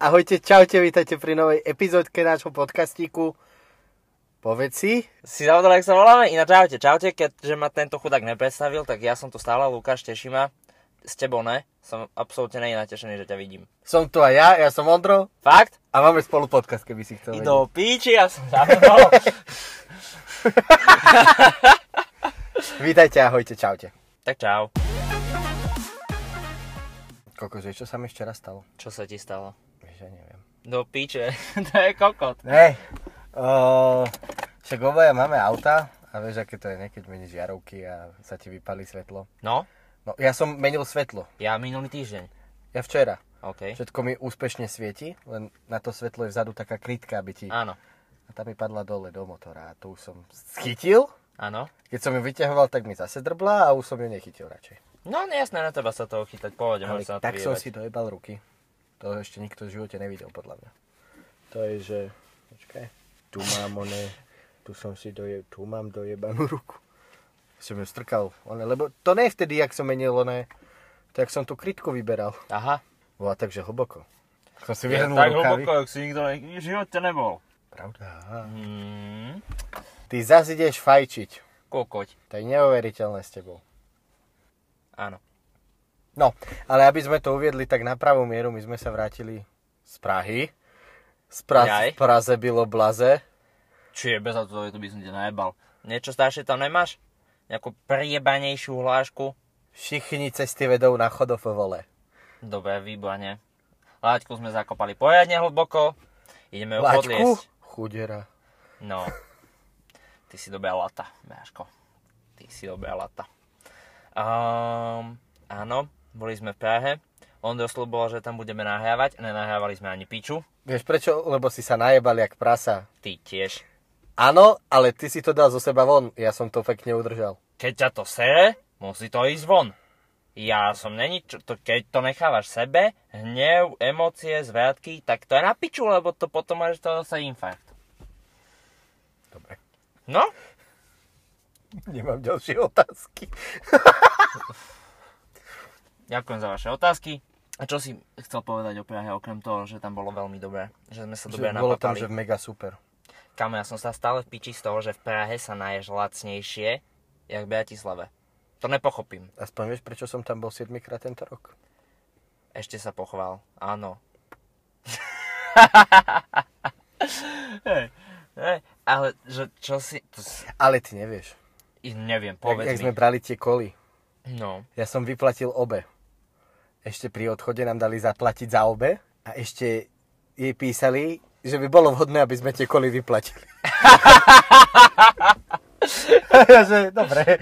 Ahojte, čaute, vítajte pri novej epizódke nášho podcastíku. Povedz si. Si zavodol, jak sa voláme? Ináč čaute, čaute, keďže ma tento chudák nepredstavil, tak ja som tu stále, Lukáš, teší ma. S tebou ne, som absolútne nej natešený, že ťa vidím. Som tu aj ja, ja som Ondro Fakt? a máme spolu podcast, keby si chcel I vedieť. do píči, ja som zavodol. Vítajte, ahojte, čaute. tak čau. Vieš, čo sa mi včera stalo? Čo sa ti stalo? Ja neviem. Do píče, to je kokot. Hej, uh, však obaja máme auta a vieš, aké to je, ne, keď meníš žiarovky a sa ti vypalí svetlo. No, No, ja som menil svetlo. ja minulý týždeň. Ja včera. OK. Všetko mi úspešne svieti, len na to svetlo je vzadu taká krytka, aby ti... Áno, A tá mi padla dole do motora a tu som schytil. áno. Keď som ju vyťahoval, tak mi zase drbla a už som ju nechytil radšej. No, jasné, na teba sa toho chytať, pohode, Ale sa tak som si dojebal ruky. To ešte nikto v živote nevidel, podľa mňa. To je, že... Počkaj. Tu mám one... Tu som si doje... Tu mám dojebanú ruku. Som ju strkal. One, lebo to nie je vtedy, jak som menil one... Tak som tú krytku vyberal. Aha, Bola takže hlboko. Som si ja, vyhrnul tak rukavy. hlboko, jak si nikto ne, v živote nebol. Pravda. Hmm, Ty zase ideš fajčiť. kokoť, To je neuveriteľné s tebou. áno. No, ale aby sme to uviedli tak na pravú mieru, my sme sa vrátili z Prahy. Z pra- v Praze bylo blaze. Či je bez auto, to by som ťa najebal. Niečo staršie tam nemáš? Nejakú priebanejšiu hlášku? Všichni cesty vedou na chodov vole. Dobre, výborne. Láďku sme zakopali poriadne hlboko. Ideme ju Laďku? podliesť. Chudera. No. Ty si dobrá lata, Beáško. Ty si dobrá lata. Um, áno, boli sme v Prahe. On dosľuboval, že tam budeme nahrávať. Nenahrávali sme ani piču. Vieš prečo? Lebo si sa najebal jak prasa. Ty tiež. Áno, ale ty si to dal zo seba von. Ja som to pekne udržal. Keď ťa to sere, musí to ísť von. Ja som není, čo, to, keď to nechávaš sebe, hnev, emócie, zvratky, tak to je na piču, lebo to potom máš to zase infarkt. Dobre. No, Nemám ďalšie otázky. ďakujem za vaše otázky. A čo si chcel povedať o Prahe, okrem toho, že tam bolo veľmi dobré? Že sme sa dobre Že bolo tam, napapali? že mega super. Kamo, ja som sa stále v piči z toho, že v Prahe sa naješ lacnejšie, jak v Bratislave. To nepochopím. Aspoň vieš, prečo som tam bol 7 krát tento rok? Ešte sa pochval. Áno. hej, hej, ale že čo si... To, Ale ty nevieš. i neviem, Jak, povedz jak mi. sme brali tie koly. No, Ja som vyplatil obe. Ešte pri odchode nám dali zaplatiť za obe a ešte jej písali, že by bolo vhodné, aby sme tie koly vyplatili. ja, že, dobre.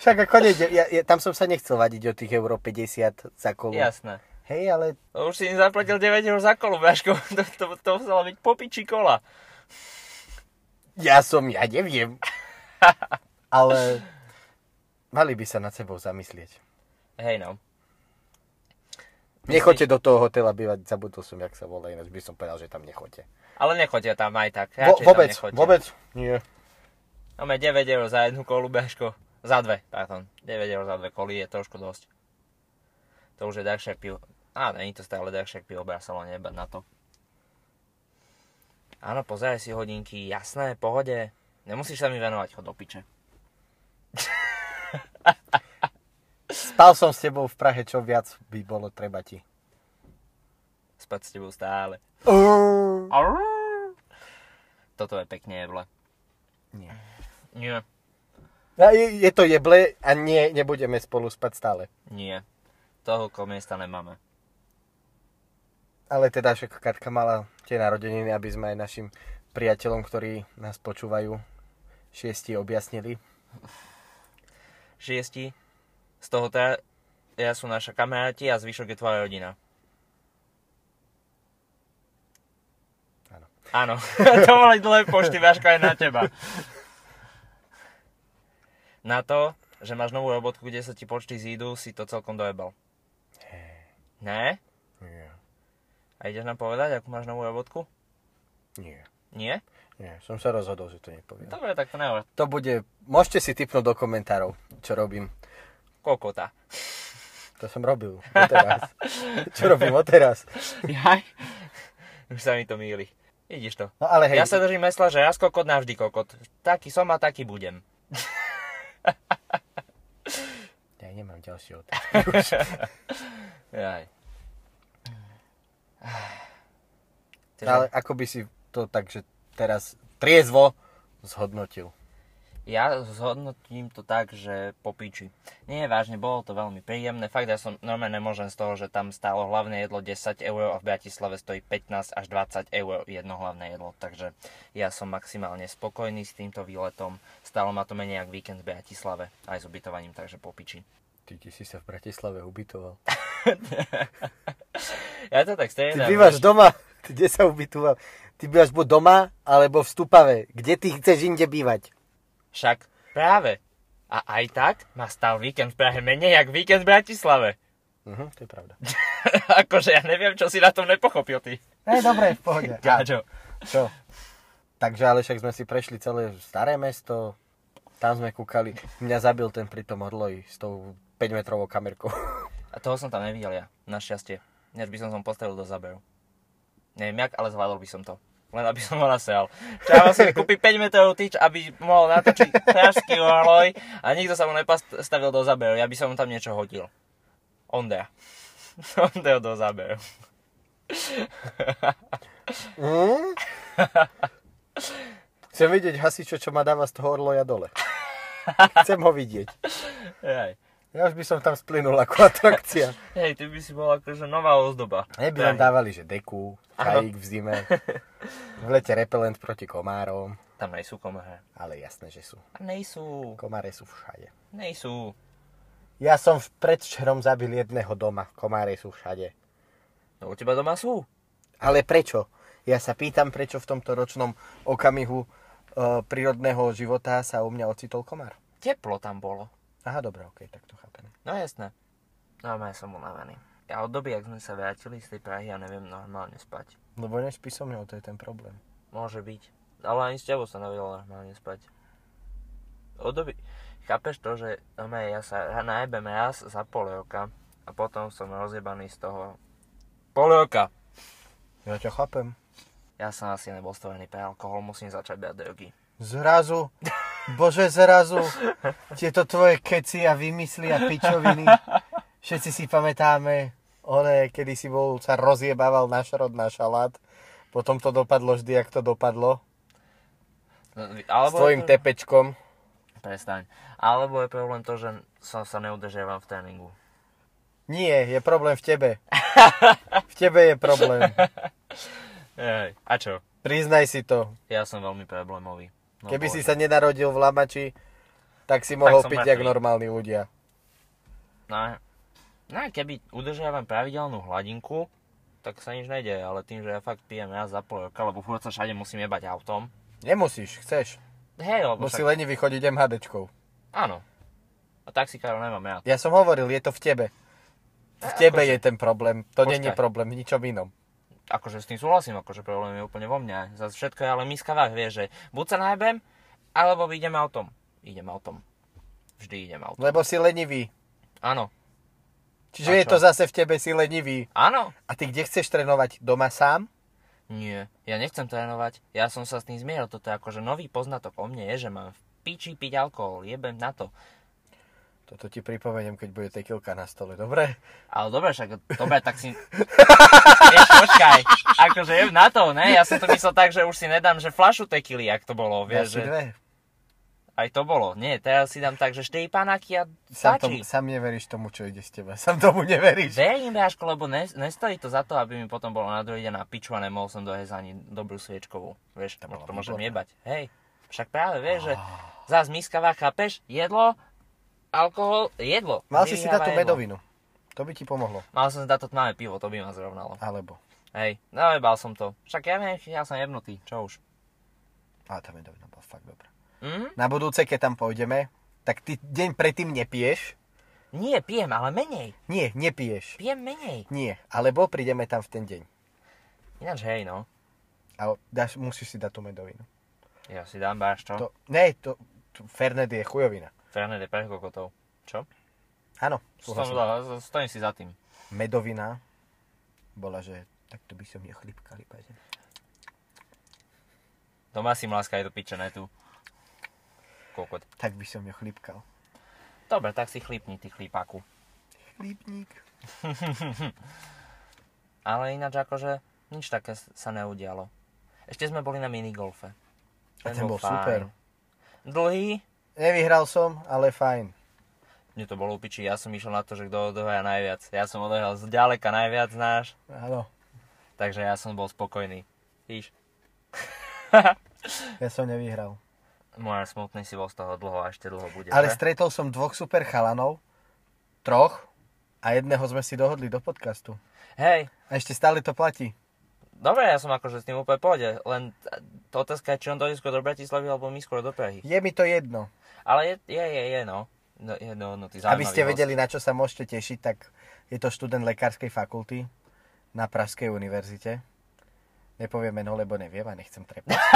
Však ako nejde, ja, ja, tam som sa nechcel vadiť o tých euro 50 za kolu. jasné. Hej, ale To už si im zaplatil 9 eur za kolu, Baško. To, to, to muselo byť popiči kola. ja som, ja neviem. ale mali by sa nad sebou zamyslieť. Hej no. Nechoďte do toho hotela bývať, zabudol som, jak sa volá, ináč by som povedal, že tam nechoďte. Ale nechoďte tam aj tak. Vo, Radšej tam vôbec, nechoďte. vôbec, nie. Máme 9 eur za jednu kolu. Za dve, pardon. 9 eur za dve koly je trošku dosť. To už je drahšie pivo. Á, není to stále drahšie pivo v Barcelone, iba na to. Áno, pozeraj si hodinky, jasné, pohode. Nemusíš sa mi venovať, chod do piče. Spal som s tebou v Prahe, čo viac by bolo treba ti. Spať s tebou stále. Toto je pekne jeble. Nie. Nie, A je, je to jeble a nie, nebudeme spolu spať stále. nie. Toľko miesta nemáme. Ale teda však Katka mala tie narodeniny, aby sme aj našim priateľom, ktorí nás počúvajú, šiesti objasnili. Šiesti. Z toho teda ja sú naša kamaráti a zvyšok je tvoja rodina. Áno. Áno. to boli dlhé pošty, Váško, aj na teba. Na to, že máš novú robotku, kde sa ti počty zídu, si to celkom dojebal. Ne? Nie. A ideš nám povedať, akú máš novú robotku? Nie. Nie? Nie, som sa rozhodol, že to nepoviem. Dobre, tak to nehovor. To bude, môžete si typnúť do komentárov, čo robím. Kokota. To som robil. Teraz. Čo robím odteraz? Jaj. Už sa mi to míli. Vidíš to. No ale hej, Ja sa držím mesla, že raz kokot, navždy kokot. Taký som a taký budem. ja nemám ďalšie otázky. Jaj. Ale ako by si to tak, že teraz triezvo zhodnotil? Ja zhodnotím to tak, že po piči. Nie, vážne, bolo to veľmi príjemné. Fakt, ja som normálne nemôžem z toho, že tam stálo hlavné jedlo 10 eur a v Bratislave stojí 15 až 20 eur jedno hlavné jedlo. Takže ja som maximálne spokojný s týmto výletom. Stálo ma to menej ako víkend v Bratislave, aj s ubytovaním, takže po piči. Ty, ty si sa v Bratislave ubytoval. Ja to tak Ty striedam. bývaš doma? Ty kde sa ubytoval? Ty bývaš buď doma, alebo v Stupave. Kde ty chceš inde bývať? Však práve. A aj tak ma stal víkend v Prahe menej jak víkend v Bratislave. Mhm, to je pravda. akože ja neviem, čo si na tom nepochopil ty. Ne, dobre, v pohode. Káčo. čo? Takže ale však sme si prešli celé staré mesto, tam sme kúkali. Mňa zabil ten pri tom orloji s tou 5-metrovou kamerkou. A toho som tam nevidel ja, našťastie. Než by som som postavil do zaberu. Neviem jak, ale zvládol by som to. Len aby som ho nasial. Čával si kúpiť 5 metrov tyč, aby mohol natočiť pražský orloj a nikto sa mu nepostavil do zaberu. Ja by som mu tam niečo hodil. Ondea. Ondeo do zaberu. Mm? Chcem vidieť hasičo, čo ma dáva z toho orloja dole. Chcem ho vidieť. Hej. Ja už by som tam splynul ako atrakcia. Hej, ty by si bol akože nová ozdoba. Ne by nám dávali, že deku, Áno. čajík v zime, v lete repelent proti komárom, Tam nejsú komáre. ale jasné, že sú. A nejsú. Komáre sú všade. Nejsú. Ja som v- predvčerom zabil jedného doma, komáre sú všade. No u teba doma sú. Ale prečo? Ja sa pýtam, prečo v tomto ročnom okamihu e, prírodného života sa u mňa ocitol komár. Teplo tam bolo. Aha, dobre, okej, tak to chápem. No jasné. No ja som unavený. Ja od doby, ak sme sa vrátili z tej Prahy, ja neviem normálne spať. Lebo nespí so mnou, to je ten problém. Môže byť. Ale ani s tebou sa nevedel normálne spať. Od doby... Chápeš to, že normálne ja sa najebem raz za pol roka a potom som rozjebaný z toho pol roka. Ja ťa chápem. Ja som asi nebol stvorený pre alkohol, musím začať brať drogy. Zrazu, bože zrazu, tieto tvoje keci a vymysly a pičoviny. Všetci si pamätáme, one, kedy si bol, sa rozjebával na šrot, na šalát. Potom to dopadlo vždy, jak to dopadlo. No, S Alebo tvojim je to- tepečkom. Prestaň. Alebo je problém to, že som sa neudržiavam v tréningu. Nie, je problém v tebe. V tebe je problém. Ej, a čo? Priznaj si to. Ja som veľmi problémový. No, Keby si bože. sa nenarodil v Lamači, tak si mohol som piť jak normálni ľudia. No, no a keby udržiavam pravidelnú hladinku, tak sa nič nedeje, ale tým, že ja fakt pijem raz za pol roka, lebo furt sa všade musím jebať autom. Nemusíš, chceš. Hej, lebo Musí však... len vychodiť MHDčkou. Áno. A taxikárov nemám ja. Ja som hovoril, je to v tebe. V E, tebe akože- je ten problém. To Počkaj. není problém v ničom inom. Akože s tým súhlasím, akože problém je úplne vo mne. Zas všetko je ale miska váh, vieš, že buď sa najebem, alebo ideme autom. Idem autom. Vždy idem autom. Lebo si lenivý. Áno. Čiže je to zase v tebe, si lenivý. Áno. A ty kde chceš trénovať? Doma sám? Nie, ja nechcem trénovať. Ja som sa s tým zmieril. Toto je akože nový poznatok o mne je, že mám v piči piť alkohol. Jebem na to. Toto ti pripomeniem, keď bude tekilka na stole, dobre? Ale dobre, však, dobre, tak si... Vieš, počkaj, akože jem na to, ne? Ja som to myslel tak, že už si nedám, že flašu tekily, jak to bolo, Ja vieš, si že... dve. Aj to bolo. Nie, teraz si dám tak, že 4 panáky a Sám, tomu, sám neveríš tomu, čo ide z teba. Sám tomu neveríš. Verím, Dáško, lebo ne, nestojí to za to, aby mi potom bolo na druhý deň na piču a nemohol som dojesť ani dobrú sviečkovú. Vieš, to, to môžem jebať. Hej, však práve vieš, že zás miskavá, chápeš, jedlo, alkohol, jedlo. Mal si si dať tú medovinu. To by ti pomohlo. Mal som si dať to tmavé pivo, to by ma zrovnalo. Alebo. Hej, najebal som to. Však ja viem, ja som jebnutý, čo už. Ale tá medovina bola fakt dobrá. Hm? Na budúce, keď tam pôjdeme, tak ty deň predtým nepiješ. Nie, pijem, ale menej. Nie, nepiješ. Pijem menej. Nie, alebo prídeme tam v ten deň. Ináč hej, no. A dáš, musíš si dať tú medovinu. Ja si dám báš, čo? To, ne, to, to Fernet je chujovina. Fernet je pre kokotov. Čo? Áno, súhlasím. stojím si za tým. Medovina bola, že takto by som je chlipkali, páže. Doma si mláska je to pičené tu. Kokot. Tak by som je chlipkal. Dobre, tak si chlípni, ty chlípaku. Chlípnik. Ale ináč akože nič také sa neudialo. Ešte sme boli na minigolfe. A ten bol super. Dlhý? Nevyhral som, ale fajn. Mne to bolo upiči, ja som išiel na to, že kto odohraja najviac. Ja som odohral zďaleka najviac náš, Áno, takže ja som bol spokojný. Víš, ja som nevyhral. môj smutný si bol z toho dlho a ešte dlho bude. Ale stretol som dvoch super chalanov, troch, a jedného sme si dohodli do podcastu. Hej, A ešte stále to platí. Dobre, ja som akože s tým úplne pôjde, len to otázka je, či on dojde skôr do Bratislavy alebo my skôr do Prahy. Je mi to jedno. Ale je, je, je, je no. No, je no, no, ty Aby ste zaujímavý vedeli, na čo sa môžete tešiť, tak je to študent lekárskej fakulty na Pražskej univerzite. Nepoviem meno, lebo neviem a nechcem trepať.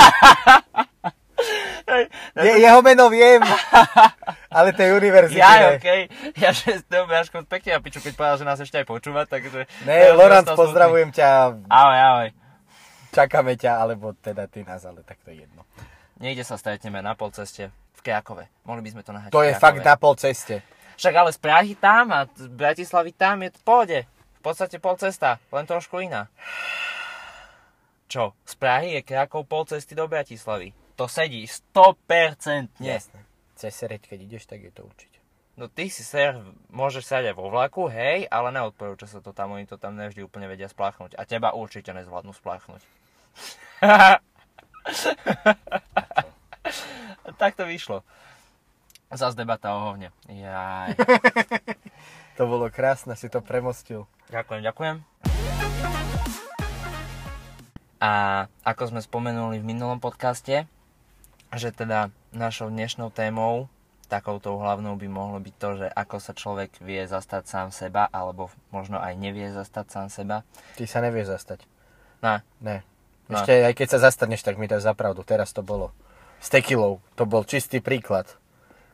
Je, jeho meno viem, ale tej univerzity Ja, ne. okej. Ja, že tebou Jaško pekne a piču, keď povedal, že nás ešte aj počúva, takže... Ne, ja Lorant, pozdravujem ťa, Ahoj, ahoj. čakáme ťa, alebo teda ty nás, ale tak to je jedno. Niekde sa stretneme na polceste v Krakove. Mohli by sme to nahať To je fakt na pol ceste. Však ale z Prahy tam a z Bratislavy tam je to pohode. V podstate pol cesta, len trošku iná. Čo? Z Prahy je Krakov pol cesty do Bratislavy. To sedí 100%. Jasné. Sereď, keď ideš, tak je to určite. No ty si ser, môžeš sať aj vo vlaku, hej, ale neodporúča sa to tam, oni to tam nevždy úplne vedia spláchnuť. A teba určite nezvládnu spláchnuť. tak to vyšlo. Zas debata o hovne. Jaj. To bolo krásne, si to premostil. Ďakujem, ďakujem. A ako sme spomenuli v minulom podcaste, že teda našou dnešnou témou, takouto hlavnou by mohlo byť to, že ako sa človek vie zastať sám seba, alebo možno aj nevie zastať sám seba. Ty sa nevieš zastať. Ne. No. Ešte aj keď sa zastaneš, tak mi dáš zapravdu. Teraz to bolo. S tekilou. To bol čistý príklad.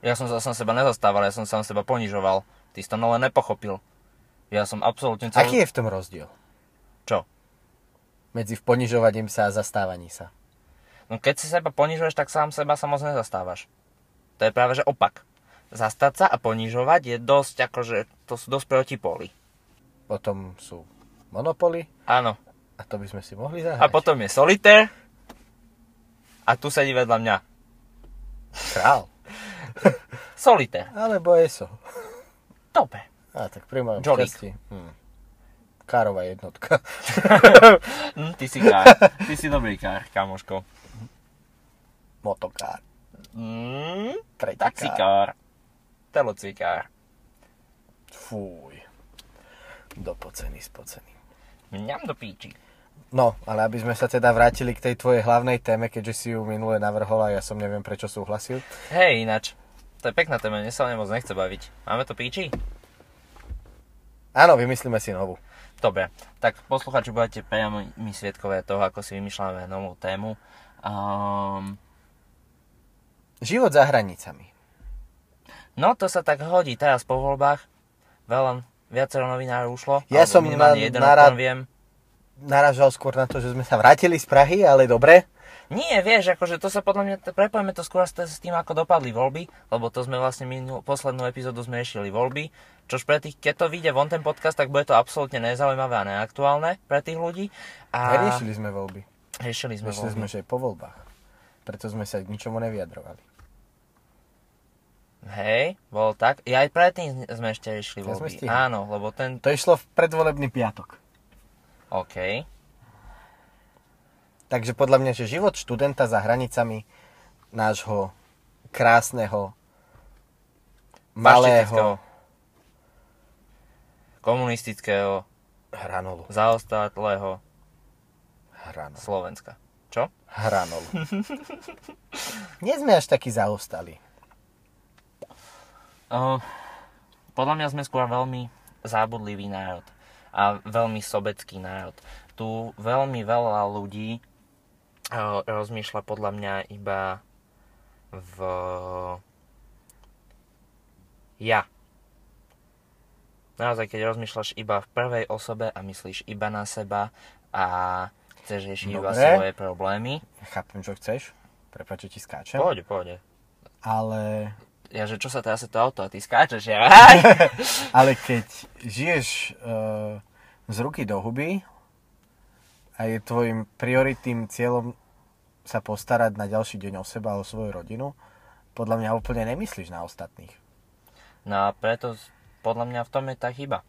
ja som sa sám seba nezastával, ja som sám seba ponižoval. Ty si to ale nepochopil. Ja som absolútne celú... Aký je v tom rozdiel? Čo? Medzi ponižovaním sa a zastávaním sa. No keď si seba ponižuješ, tak sám seba sa moc nezastávaš. To je práve, že opak. Zastať sa a ponižovať je dosť, akože, to sú dosť protipóly. Potom sú monopoly Áno. a to by sme si mohli zahrať. A potom je solitér a tu sedí vedľa mňa. Král. Solitér. Alebo ESO. Dobre. A tak pri mojom šťastí. Hm. Károva jednotka. Hm, ty si kár. Ty si dobrý kár, kamoško. Motokár. Mm, Tretí taxikár. Telocvikár. Fúj. Dopocený, spocený. Mňam do píči. No, ale aby sme sa teda vrátili k tej tvojej hlavnej téme, keďže si ju minule navrhol a ja som neviem prečo súhlasil. Hej, ináč. To je pekná téma, mne sa moc nechce baviť. Máme to píči? Áno, vymyslíme si novú. Dobre, tak posluchači budete priamo my svedkové toho, ako si vymýšľame novú tému. Um, Život za hranicami. no to sa tak hodí teraz po voľbách. Veľa, viacero novinárov ušlo. Ja som na- jeden, na o ktorom rád- viem. Naražal skôr na to, že sme sa vrátili z Prahy, ale dobre. Nie, vieš, akože to sa podľa mňa, prepojme to skôr s tým, ako dopadli voľby, lebo to sme vlastne minul, poslednú epizódu sme riešili voľby, čož pre tých, keď to vyjde von ten podcast, tak bude to absolútne nezaujímavé a neaktuálne pre tých ľudí. A Neriešili sme voľby. riešili sme Riešili voľby. sme, že po voľbách. Preto sme sa k ničomu nevyjadrovali. Hej, bolo tak. Ja aj predtým sme ešte To sme voľby. Áno, lebo ten... To išlo v predvolebný piatok. OK. Takže podľa mňa, že život študenta za hranicami nášho krásneho, malého komunistického, hranolu. zaostátlého Hranolu. Slovenska. Čo? Hranolu. Nie sme až takí zaostali. Uh, podľa mňa sme skôr veľmi zábudlivý národ a veľmi sobecký národ. Tu veľmi veľa ľudí uh, rozmýšľa podľa mňa iba v ja. naozaj, keď rozmýšľaš iba v prvej osobe a myslíš iba na seba a chceš riešiť iba Dobre. svoje problémy, Chápem, čo chceš. Prepáč, že ti skáčem. pôjde, pôjde. Ale, Ja, že čo sa teraz to auto a ty skáčeš, ja. ale keď žiješ uh, z ruky do huby a je tvojim prioritným cieľom sa postarať na ďalší deň o seba a o svoju rodinu, podľa mňa úplne nemyslíš na ostatných. No a preto podľa mňa v tom je tá chyba.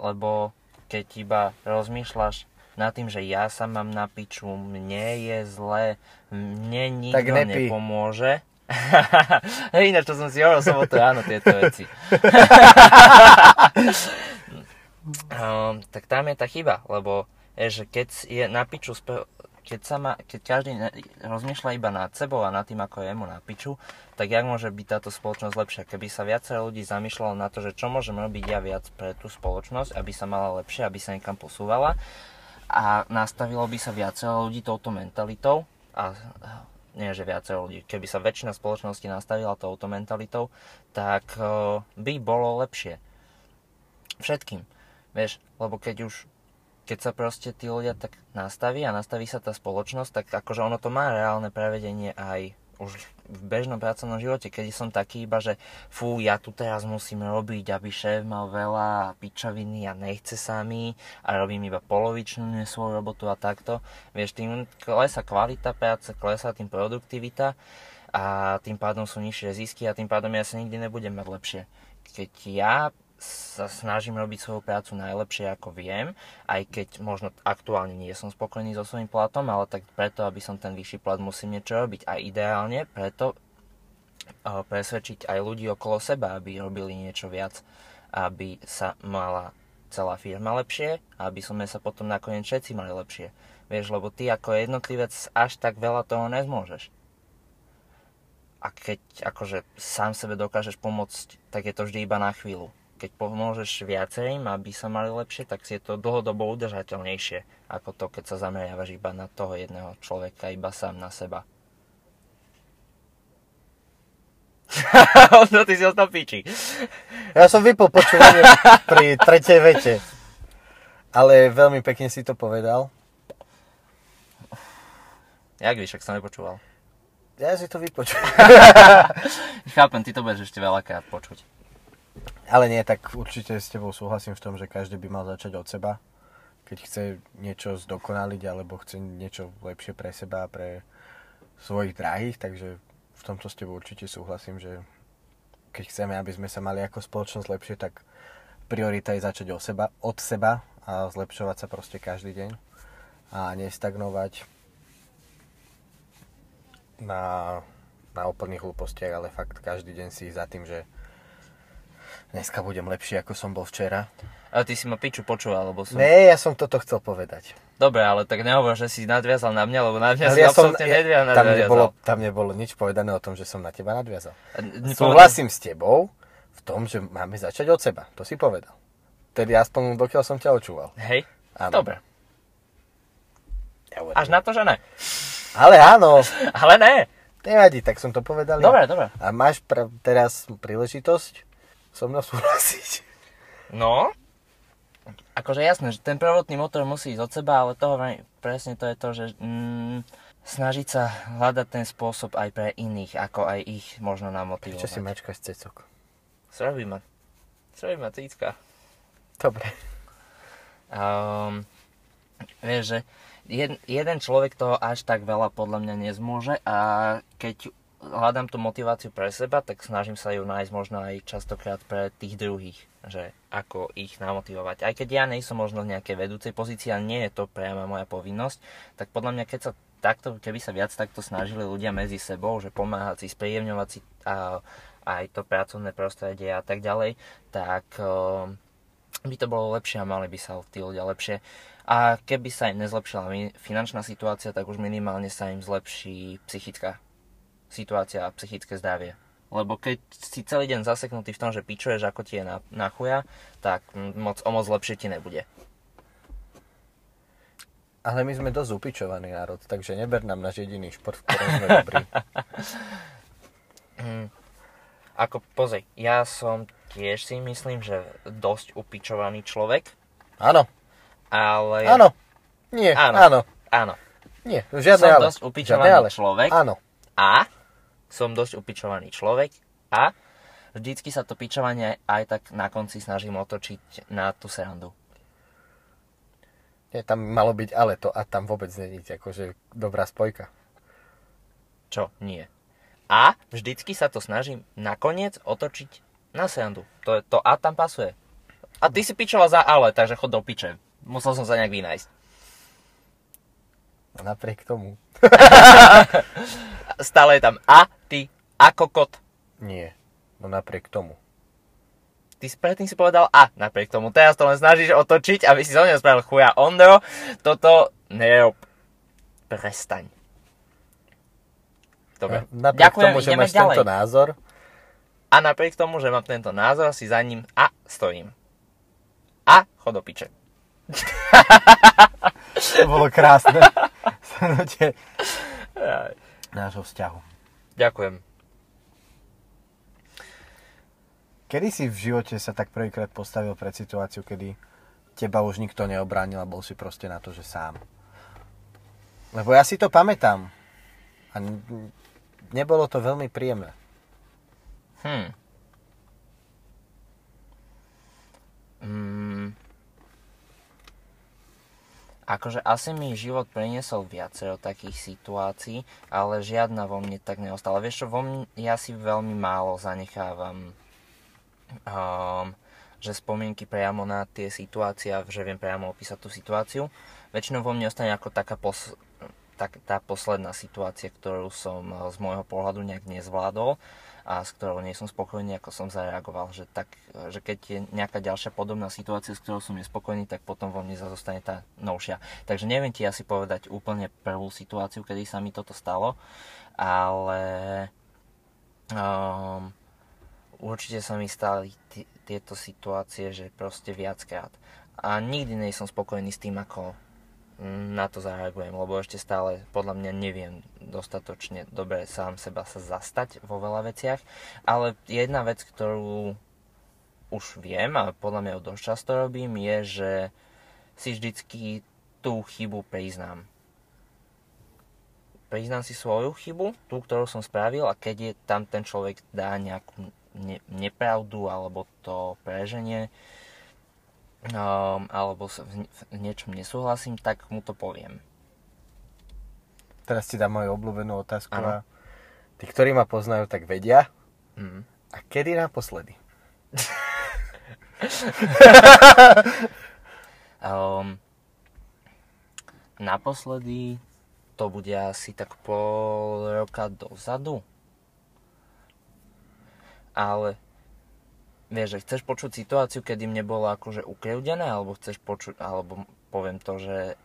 Lebo keď iba rozmýšľaš nad tým, že ja sa mám na piču, mne je zle, mne nikto Tak nepí. nepomôže. Ináč to som si hovoril som to áno, tieto veci. um, tak tam je tá chyba, lebo je, že keď je na piču, spe- keď, sa má, keď každý ne- rozmýšľa iba nad sebou a nad tým, ako je mu na piču, tak jak môže byť táto spoločnosť lepšia? Keby sa viacero ľudí zamýšľalo na to, že čo môžem robiť ja viac pre tú spoločnosť, aby sa mala lepšie, aby sa niekam posúvala a nastavilo by sa viacero ľudí touto mentalitou a nie, že viacero ľudí, keby sa väčšina spoločnosti nastavila touto mentalitou, tak eh, by bolo lepšie. Všetkým. Vieš, lebo keď už keď sa proste tí ľudia tak nastaví a nastaví sa tá spoločnosť, tak akože ono to má reálne prevedenie aj už v bežnom pracovnom živote, keď som taký iba, že fú, ja tu teraz musím robiť, aby šéf mal veľa pičoviny a nechce sa a robím iba polovičnú svoju robotu a takto. Vieš, tým klesa kvalita práce, klesá tým produktivita a tým pádom sú nižšie zisky a tým pádom ja sa nikdy nebudem mať lepšie. Keď ja sa snažím robiť svoju prácu najlepšie ako viem, aj keď možno aktuálne nie som spokojný so svojím platom, ale tak preto, aby som ten vyšší plat, musím niečo robiť. A ideálne preto eh, presvedčiť aj ľudí okolo seba, aby robili niečo viac, aby sa mala celá firma lepšie a aby sme sa potom nakoniec všetci mali lepšie. Vieš, lebo ty ako jednotlivec až tak veľa toho nezmôžeš. A keď akože sám sebe dokážeš pomôcť, tak je to vždy iba na chvíľu. Keď pomôžeš viacerým, aby sa mali lepšie, tak si je to dlhodobo udržateľnejšie ako to, keď sa zameriavaš iba na toho jedného človeka, iba sám na seba. no ty si ostal piči. Ja som vypol počúvanie pri tretej vete. Ale veľmi pekne si to povedal. Jak víš, ak som nepočúval? Ja si to vypočujem. Chápem, ty to budeš ešte veľakrát počuť. Ale nie, tak určite s tebou súhlasím v tom, že každý by mal začať od seba. Keď chce niečo zdokonaliť alebo chce niečo lepšie pre seba a pre svojich drahých, takže v tomto s tebou určite súhlasím, že keď chceme, aby sme sa mali ako spoločnosť lepšie, tak priorita je začať od seba, od seba a zlepšovať sa proste každý deň a nestagnovať na, na úplných hlúpostiach, ale fakt každý deň si za tým, že dneska budem lepší, ako som bol včera. Ale ty si ma piču počúval, lebo som... Ne, ja som toto chcel povedať. Dobre, ale tak nehovor, že si nadviazal na mňa, lebo na mňa Ale si ja absolútne ja, nedvia- tam, nebolo, tam nebolo nič povedané o tom, že som na teba nadviazal. A n- Súhlasím s tebou v tom, že máme začať od seba. To si povedal. Tedy aspoň dokiaľ som ťa očúval. Hej, Áno. dobre. Ja Až na to, že ne. Ale áno, Ale ne. nevadí, tak som to povedal. ja. Dobre, dobre. A máš pra- teraz príležitosť so mnou súhlasiť. No, akože jasné, že ten prvotný motor musí ísť od seba, ale toho presne to je to, že mm, snažiť sa hľadať ten spôsob aj pre iných, ako aj ich možno namotivovať. Čo si mačkaš cecok? Srobí ma. Srobí ma cícka. Dobre. Um, vieš, že jed, jeden človek toho až tak veľa podľa mňa nezmôže a keď hľadám tú motiváciu pre seba, tak snažím sa ju nájsť možno aj častokrát pre tých druhých, že ako ich namotivovať. Aj keď ja nejsem možno v nejakej vedúcej pozícii a nie je to priama moja povinnosť, tak podľa mňa keď sa takto, keby sa viac takto snažili ľudia medzi sebou, že pomáhať si, spríjemňovať si a, aj to pracovné prostredie a tak ďalej, tak um, by to bolo lepšie a mali by sa tí ľudia lepšie. A keby sa im nezlepšila finančná situácia, tak už minimálne sa im zlepší psychická situácia a psychické zdravie. Lebo keď si celý deň zaseknutý v tom, že pičuješ, ako ti je na, na chuja, tak mm, moc, o moc lepšie ti nebude. Ale my sme dosť upičovaný národ, takže neber nám náš jediný šport, v ktorom sme dobrí. Ako, pozri, ja som tiež si myslím, že dosť upičovaný človek, Áno, ale... áno. Nie, Áno. áno. Áno. Nie, žiadne Som ale. dosť upičovaný Žiadne ale. človek. Áno. A som dosť upičovaný človek a vždycky sa to pičovanie aj tak na konci snažím otočiť na tú serandu. Nie, tam malo byť ale to a tam vôbec není akože dobrá spojka. Čo? Nie. A vždycky sa to snažím nakoniec otočiť na serandu. To, to a tam pasuje. A ty si pičoval za ale, takže chod do piče. Musel som sa nejak vynájsť. A napriek tomu. Stále je tam a, ty, a kokot. Nie. No napriek tomu. Ty si predtým si povedal a, napriek tomu. Teraz to len snažíš otočiť, aby si zo mňa spravil chuja Ondro. Toto nerob. Prestaň. Dobre. A Napriek Ďakujem, tomu, že máš ďalej. tento názor, A napriek tomu, že mám tento názor, si za ním a stojím. A chod do piče. to bolo krásne. Shrnutie nášho vzťahu. Ďakujem. Kedy si v živote sa tak prvýkrát postavil pred situáciu, kedy teba už nikto neobránil a bol si proste na to, že sám? Lebo ja si to pamätám. A nebolo to veľmi príjemné. Hm. Mm. Akože asi mi život priniesol viacero takých situácií, ale žiadna vo mne tak neostala. Vieš čo, vo mne, ja si veľmi málo zanechávam um, že spomienky priamo na tie situácie, a že viem priamo opísať tú situáciu. Väčšinou vo mne ostane ako taká pos- tak, tá posledná situácia, ktorú som eh, z môjho pohľadu nejak nezvládol a s ktorou nie som spokojný, ako som zareagoval. Že, tak, že keď je nejaká ďalšia podobná situácia, s ktorou som nespokojný, tak potom vo mne zostane tá novšia. Takže neviem ti asi povedať úplne prvú situáciu, kedy sa mi toto stalo, ale um, určite sa mi stali t- tieto situácie, že proste viackrát. A nikdy nie som spokojný s tým, ako na to zareagujem, lebo ešte stále podľa mňa neviem dostatočne dobre sám seba sa zastať vo veľa veciach, ale jedna vec, ktorú už viem a podľa mňa ju dosť často robím, je, že si vždycky tú chybu priznám. Priznám si svoju chybu, tú, ktorú som spravil a keď je tam ten človek dá nejakú ne- nepravdu alebo to preženie, um, alebo sa v, v niečom nesúhlasím, tak mu to poviem. Teraz ti dám moju obľúbenú otázku. Áno. A tí, ktorí ma poznajú, tak vedia. Mm. A kedy naposledy? Um, naposledy to bude asi tak pol roka dozadu. Ale vieš, že chceš počuť situáciu, kedy mne bolo akože ukriúdené, alebo chceš počuť, alebo poviem to, že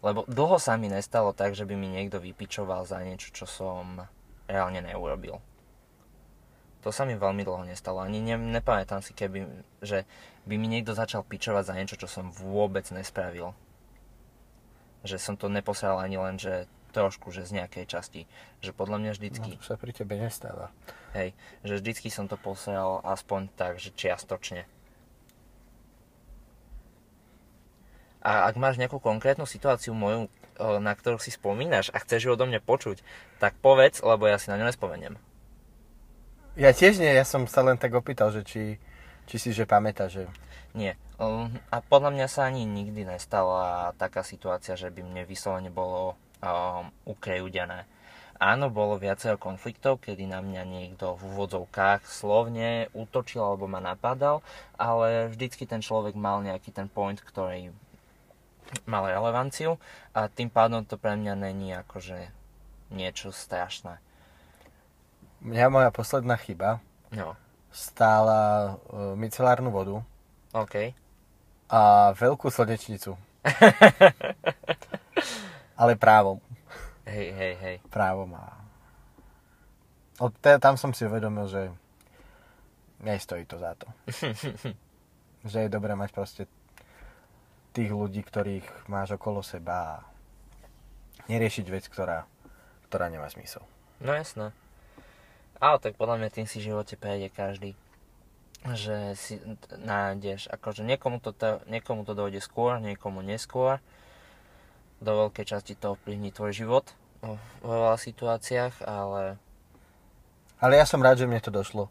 lebo dlho sa mi nestalo tak, že by mi niekto vypičoval za niečo, čo som reálne neurobil. To sa mi veľmi dlho nestalo. Ani ne, nepamätám si, keby, že by mi niekto začal pičovať za niečo, čo som vôbec nespravil. Že som to neposral ani len, že trošku, že z nejakej časti. Že podľa mňa No, vždycky, to sa pri tebe nestáva. hej, že vždycky som to posral aspoň tak, že čiastočne. A ak máš nejakú konkrétnu situáciu moju, na ktorú si spomínaš a chceš ju odo mňa počuť, tak povedz, lebo ja si na ňu nespomeniem. Ja tiež nie, ja som sa len tak opýtal, že či, či si že pamätá, že... Nie. Um, A podľa mňa sa ani nikdy nestala taká situácia, že by mne vyslovene bolo um, ukrejudené. Áno, bolo viacero konfliktov, kedy na mňa niekto v úvodzovkách slovne útočil alebo ma napadal, ale vždycky ten človek mal nejaký ten point, ktorý mal relevanciu a tým pádom to pre mňa není akože niečo strašné. Mňa moja posledná chyba No, stála uh, micelárnu vodu OK. a veľkú slnečnicu. Ale právom. Hej, hej, hej. Právom a... Od te, tam som si uvedomil, že nestojí to za to. že je dobré mať proste tých ľudí, ktorých máš okolo seba a neriešiť vec, ktorá, ktorá nemá zmysel. No jasné. Ale tak podľa mňa tým si v živote prejde každý. že si nájdeš, akože niekomu to, to, niekomu to dojde skôr, niekomu neskôr. Do veľkej časti to ovplyvní tvoj život vo veľa situáciách, ale Ale ja som rád, že mne to došlo.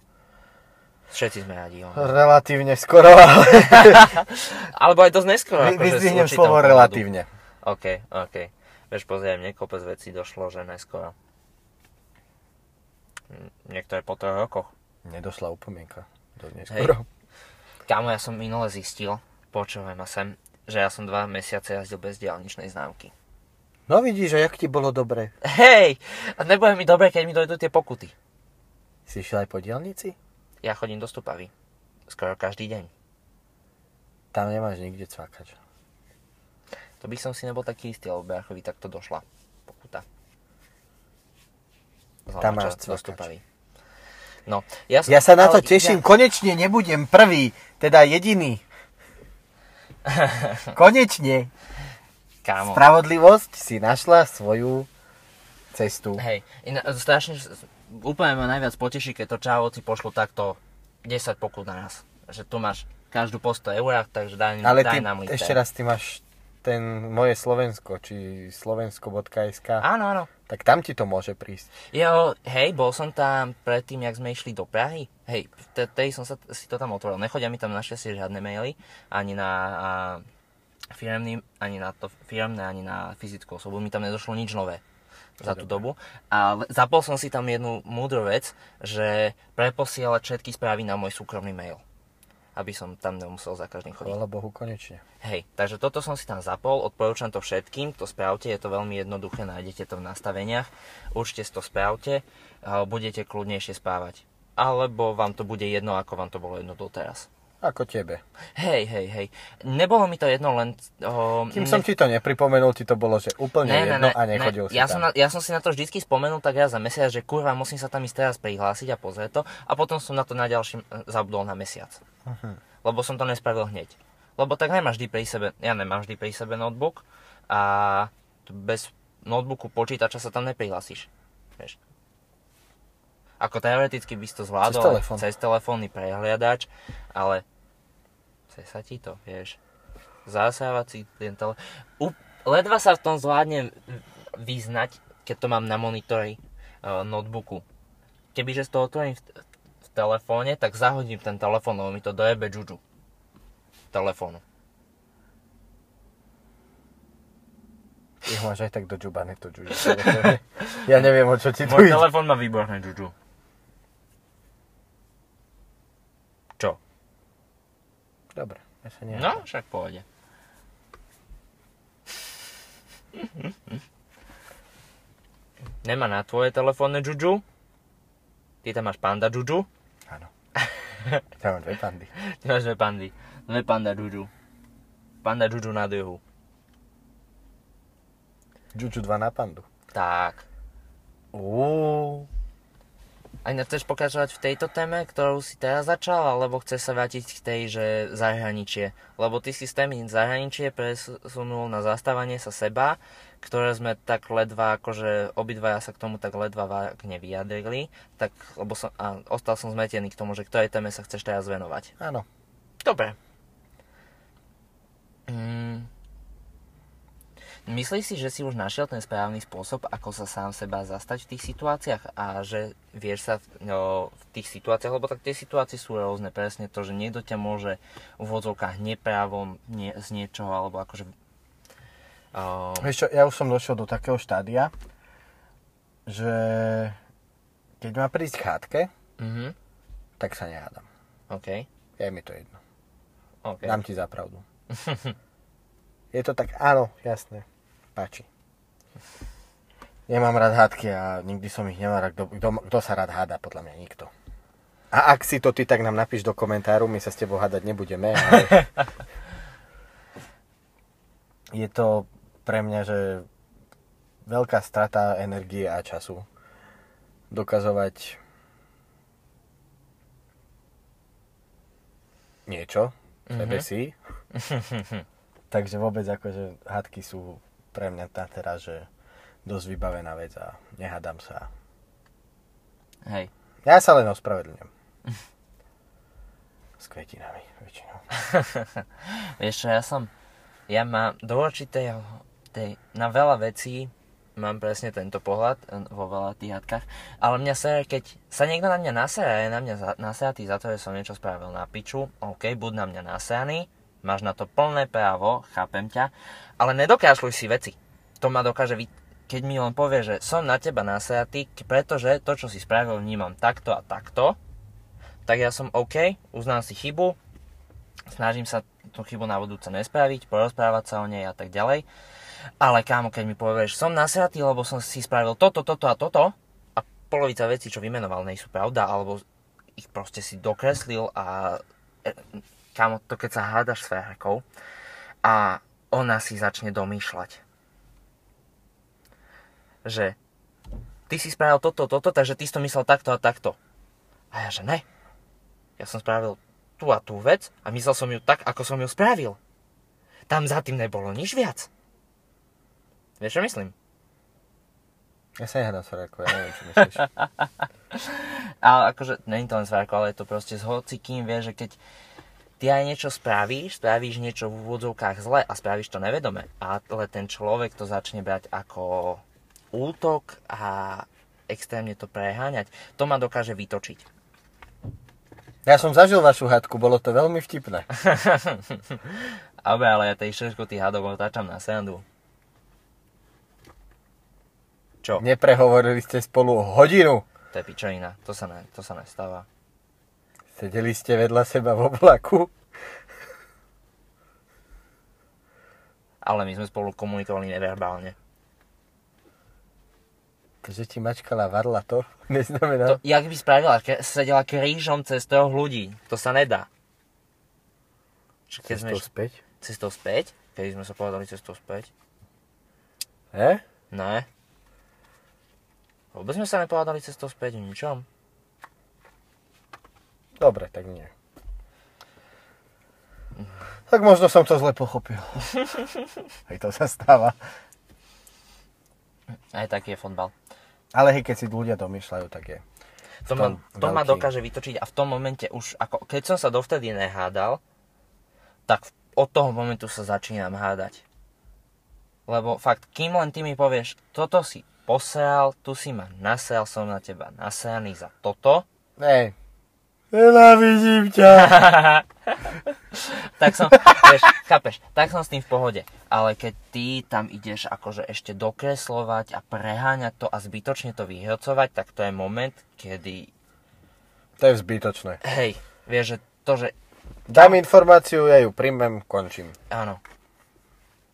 všetci sme radi. Jo. Relatívne skoro, ale Alebo aj dosť neskoro. vy- akože vyzdvihnem slovo pohľadu. relatívne. OK, OK. Vieš, pozriem, mne kopec vecí došlo, že neskoro. Hm, Niektoré po troch rokoch. Nedošla upomienka. Do neskoro. Kámo, ja som minule zistil, počúvaj ma sem, že ja som dva mesiace jazdil bez diálničnej známky. No vidíš, že jak ti bolo dobre. Hej! A nebude mi dobre, keď mi dojdú tie pokuty. Si išiel aj po diálnici? Ja chodím do Stupavy. Skoro každý deň. Tam nemáš nikde cvakať. To by som si nebol taký istý, lebo Brachovi takto došla pokuta. Zlamača Tam máš do cvakač. Stupavy. No, ja, som, Ja sa na to ale teším. Konečne nebudem prvý, teda jediný. Konečne. Kámo. Spravodlivosť si našla svoju cestu. Hej, iná, strašne, úplne ma najviac poteší, keď to čávovci pošlu takto 10 pokut na nás. Že tu máš každú po 100 eurách, takže daj, Ale daj ty, nám liter. ešte raz, ty máš ten moje Slovensko, či slovensko.sk, Áno, áno. tak tam ti to môže prísť. Jo, hej, bol som tam predtým, jak sme išli do Prahy. Hej, vtedy som sa, si to tam otvoril. Nechodia mi tam našťastie žiadne maily, ani na a, firemný, ani na to firemné, ani na fyzickú osobu. Mi tam nedošlo nič nové za tú dobu. A zapol som si tam jednu múdru vec, že preposielať všetky správy na môj súkromný mail. Aby som tam nemusel za každým chodiť. Chvala Bohu, konečne. Hej, takže toto som si tam zapol, odporúčam to všetkým, to spravte, je to veľmi jednoduché, nájdete to v nastaveniach, určite si to spravte, budete kľudnejšie spávať. Alebo vám to bude jedno, ako vám to bolo jedno doteraz. Ako tebe. Hej, hej, hej. Nebolo mi to jedno len... O, Kým som ti to nepripomenul, ti to bolo, že úplne Ne, ne, jedno ne, a nechodil ne. si ja tam. Som na, ja som si na to vždycky spomenul tak raz za mesiac, že kurva, musím sa tam ísť teraz prihlásiť a pozrieť to. A potom som na to na ďalším e, zabudol na mesiac. Mhm. Lebo som to nespravil hneď. Lebo tak nemáš vždy pri sebe, ja nemám vždy pri sebe notebook a bez notebooku počítača sa tam neprihlasíš. Vieš. Ako teoreticky by si to zvládol Cez telefón. cez telefónny prehliadač, ale chce sa ti to, vieš. Zasávať si ten telefón. Ledva sa v tom zvládnem vyznať, keď to mám na monitori uh, notebooku. Kebyže si to otvorím v, v telefóne, tak zahodím ten telefón, lebo mi to dojebe džudžu. Telefónu. Ho máš aj tak dodžubané to džuži. ja neviem, o čo ti tu Môj telefón má výborné džudžu. Čo? Dobre, ja sa neviem. No, však pohode. Nemá na tvoje telefónne džudžu? Ty tam máš panda džudžu? Áno. Ja mám dve pandy. Ty máš dve pandy. Dve panda džudžu. Panda džudžu na juhu. Džuču 2 na pandu. Tak. Uuu. A chceš pokračovať v tejto téme, ktorú si teraz začal, alebo chceš sa vrátiť k tej, že zahraničie? Lebo ty si z témy zahraničie presunul na zastávanie sa seba, ktoré sme tak ledva, akože obidvaja sa k tomu tak ledva vágne vyjadrili, tak, lebo som, a ostal som zmetený k tomu, že ktorej téme sa chceš teraz venovať. Áno. Dobre. Mm. Myslíš si, že si už našiel ten správny spôsob, ako sa sám seba zastať v tých situáciách a že vieš sa v, no, v tých situáciách, lebo tak tie situácie sú rôzne, presne to, že niekto ťa môže v úvodzovkách neprávom nie, z niečoho, alebo akože... Uh, Vieš čo, ja už som došiel do takého štádia, že keď má prísť k chátke, mhm, tak sa nehádam. OK, Je mi to jedno. OK. Dám ti za pravdu. Je to tak, áno, jasné. Páči. Nemám rád hádky a nikdy som ich nemal rád. Kto, sa rád háda? Podľa mňa nikto. A ak si to ty, tak nám napíš do komentáru, my sa s tebou hádať nebudeme. Ale... Je to pre mňa, že veľká strata energie a času dokazovať niečo, sebe Mhm. si. Takže vôbec akože hádky sú pre mňa tá teraz, že dosť vybavená vec a nehádam sa. Hej. Ja sa len ospravedlňujem. S kvetinami väčšinou. Vieš čo, ja som, ja mám do určitej, tej, na veľa vecí mám presne tento pohľad eh, vo veľa tých hádkach, ale mňa sere, keď sa niekto na mňa nasera, je na mňa za, naseratý za to, že som niečo spravil na piču, OK, buď na mňa naseraný, máš na to plné právo, chápem ťa, ale nedokážuj si veci. To ma dokáže, vy, keď mi len povie, že som na teba naseratý, pretože to, čo si spravil, vnímam takto a takto, tak ja som OK, uznám si chybu, snažím sa tú chybu na budúce nespraviť, porozprávať sa o nej a tak ďalej. Ale kámo, keď mi povieš, som nasratý, lebo som si spravil toto, toto a toto a polovica vecí, čo vymenoval, nie sú pravda, alebo ich proste si dokreslil a e, kámo, to keď sa hádaš s frajerkou a ona si začne domýšľať. Že ty si spravil toto, toto, takže ty si to myslel takto a takto. A ja že ne. Ja som spravil tú a tú vec a myslel som ju tak, ako som ju spravil. Tam za tým nebolo nič viac. Vieš, čo myslím? Ja sa nehádam s ja neviem, čo myslíš. ale akože, není to len s ale je to proste s hocikým, vieš, že keď ty aj niečo spravíš, spravíš niečo v úvodzovkách zle a spravíš to nevedome, ale ten človek to začne brať ako útok a extrémne to preháňať, to ma dokáže vytočiť. Ja som zažil vašu hadku, bolo to veľmi vtipné. Dobre, ale ja tej šeško tých hadov otáčam na sendu. Čo? Neprehovorili ste spolu hodinu. To je pičovina, to sa, ne, to sa nestáva. Sedeli ste vedľa seba v oblaku. Ale my sme spolu komunikovali neverbálne. To, že ti mačkala varla, to neznamená... To, jak by spravila, ke, sedela krížom cez troch ľudí. To sa nedá. Čiže keď cestou sme... späť? Cestou späť? Keď sme sa povedali cestou späť. E? Ne. Vôbec sme sa nepovedali cestou späť v ničom. Dobre, tak nie. Tak možno som to zle pochopil. Aj to sa stáva. Aj taký je fotbal. Ale hej, keď si ľudia domýšľajú, tak je. To, ma, to ma dokáže vytočiť a v tom momente už, ako, keď som sa dovtedy nehádal, tak od toho momentu sa začínam hádať. Lebo fakt, kým len ty mi povieš, toto si posral, tu si ma nasral, som na teba nasraný za toto. Ne. Nenávidím ťa. tak som, vieš, chápeš, tak som s tým v pohode. Ale keď ty tam ideš akože ešte dokreslovať a preháňať to a zbytočne to vyhrocovať, tak to je moment, kedy... To je zbytočné. Hej, vieš, že to, že... Dám informáciu, ja ju príjmem, končím. Áno.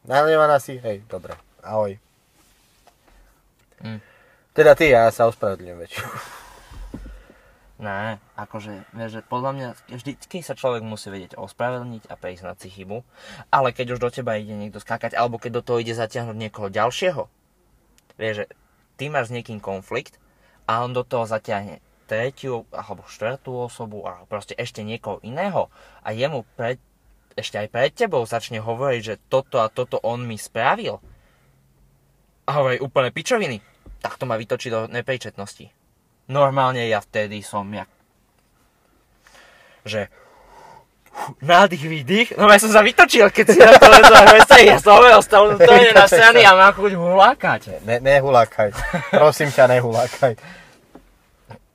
Nahnevaná si? Hej, dobre. Ahoj. Hm. Teda ty, ja sa ospravedlňujem väčšinou. Ne, akože, vieš, že podľa mňa vždycky sa človek musí vedieť ospravedlniť a priznať si chybu, ale keď už do teba ide niekto skákať, alebo keď do toho ide zatiahnuť niekoho ďalšieho, vieš, že ty máš s niekým konflikt a on do toho zatiahne tretiu alebo štvrtú osobu a proste ešte niekoho iného a jemu pred, ešte aj pred tebou začne hovoriť, že toto a toto on mi spravil, a hovorí úplne pičoviny, tak to ma vytočí do nepríčetnosti. Normálne ja vtedy som jak... Že... Nádych, výdych. No ja som sa vytočil, keď si na to lezol Ja som hovoril, to je na strany a mám chuť hulákať. Ne, nehulákaj. Prosím ťa, nehulákaj.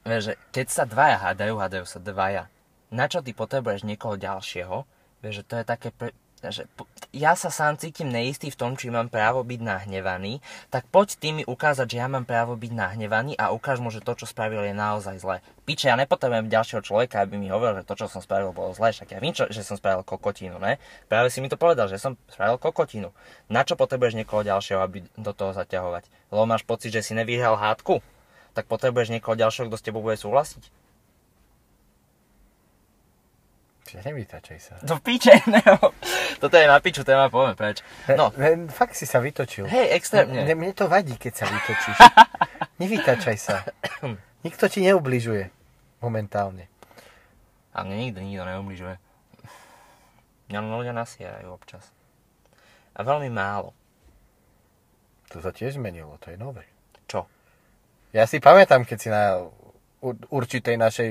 Vieš, že keď sa dvaja hádajú, hádajú sa dvaja. Na čo ty potrebuješ niekoho ďalšieho? Vieš, že to je také... Pre že ja sa sám cítim neistý v tom, či mám právo byť nahnevaný, tak poď ty mi ukázať, že ja mám právo byť nahnevaný a ukáž mu, že to, čo spravil, je naozaj zlé. Piče, ja nepotrebujem ďalšieho človeka, aby mi hovoril, že to, čo som spravil, bolo zlé. Však ja viem, čo, že som spravil kokotinu, ne? Práve si mi to povedal, že som spravil kokotinu. Na čo potrebuješ niekoho ďalšieho, aby do toho zaťahovať? Lebo máš pocit, že si nevyhral hádku? Tak potrebuješ niekoho ďalšieho, kto s tebou bude súhlasiť? Čiže nevytačaj sa. To piče, ne. Toto je na piču téma, poviem preč. No. Ne, fakt si sa vytočil. Hej, extrémne. Ne, mne to vadí, keď sa vytočíš. Nevytačaj sa. Nikto ti neubližuje. Momentálne. A mne nikto nikto neubližuje. Mňa ľudia nasierajú občas. A veľmi málo. To sa tiež zmenilo, to je nové. Čo? Ja si pamätám, keď si na určitej našej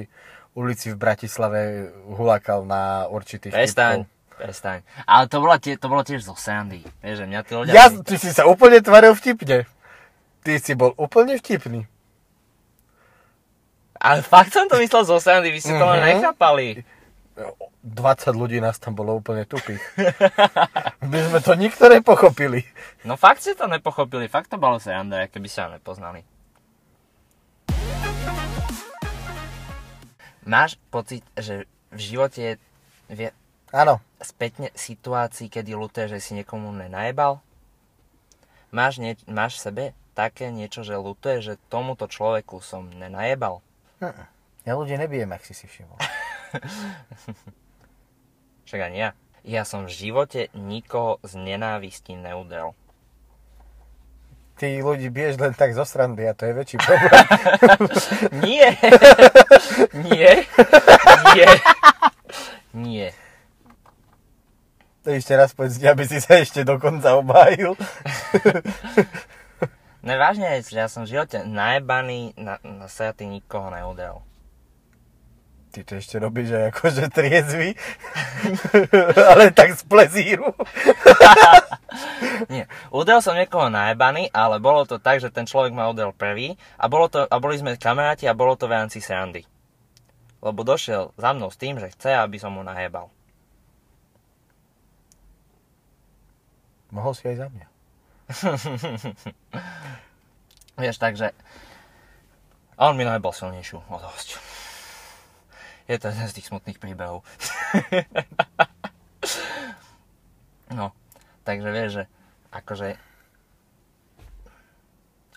ulici v Bratislave hulakal na určitých Prestaň, prestaň. Ale to bolo, tie, to bolo tiež zo Sandy. Vieš, mňa tí ľudia... Ja, ty si sa úplne tvaril vtipne. Ty si bol úplne vtipný. Ale fakt som to myslel zo Sandy, vy ste to len Mhm. nechápali. 20 ľudí nás tam bolo úplne tupých. My sme to nikto nepochopili. No fakt ste to nepochopili, fakt to bolo sranda, keby sa nepoznali. Máš pocit, že v živote je vie, Áno, spätne situácií, kedy ľutuješ, že si niekomu nenajebal? Máš, nie, máš v sebe také niečo, že ľutuješ, že tomuto človeku som nenajebal? ja ľudí nebijem, ak si si všimol. Však ani ja. Ja som v živote nikoho z nenávisti neudel. Ty ľudí biješ len tak zo srandy a to je väčší problém. Nie! Nie! Nie! Nie. To ešte raz povedz, aby si sa ešte dokonca obhájil. Ne, vážne, že ja som v živote najebaný, na, na sajatý nikoho neudel. Ty to ešte robíš aj akože triezvy. Ale tak z plezíru. Nie, udel som niekoho najebaný, ale bolo to tak, že ten človek ma udel prvý a, bolo to, a boli sme kamaráti a bolo to v rámci srandy. Lebo došiel za mnou s tým, že chce, aby som mu najebal. Mohol si aj za mňa. Vieš, takže... On mi najebal silnejšiu o dosť. Je to jeden z tých smutných príbehov. no, takže vieš, že akože...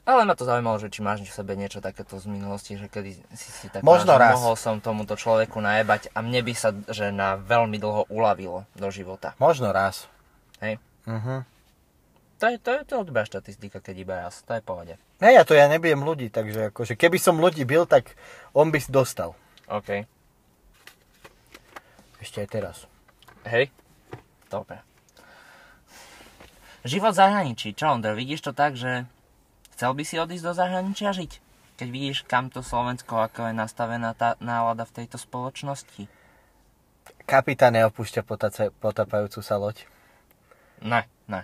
Ale ma to zaujímalo, že či máš v sebe niečo takéto z minulosti, že kedy si si tak Možno raz. mohol som tomuto človeku najebať a mne by sa, že na veľmi dlho uľavilo do života. Možno raz. Hej? Mhm. To je, to je, to dobrá štatistika, keď iba raz. To je pohode. Ne, ja to ja nebijem ľudí, takže akože keby som ľudí bil, tak on by si dostal. OK. Ešte aj teraz. Hej? Dobre. Život v zahraničí. Čo, Ondro, vidíš to tak, že chcel by si odísť do zahraničia žiť? Keď vidíš, kam to Slovensko, ako je nastavená tá nálada v tejto spoločnosti? Kapitán neopúšťa potace, potapajúcu sa loď. Ne, ne.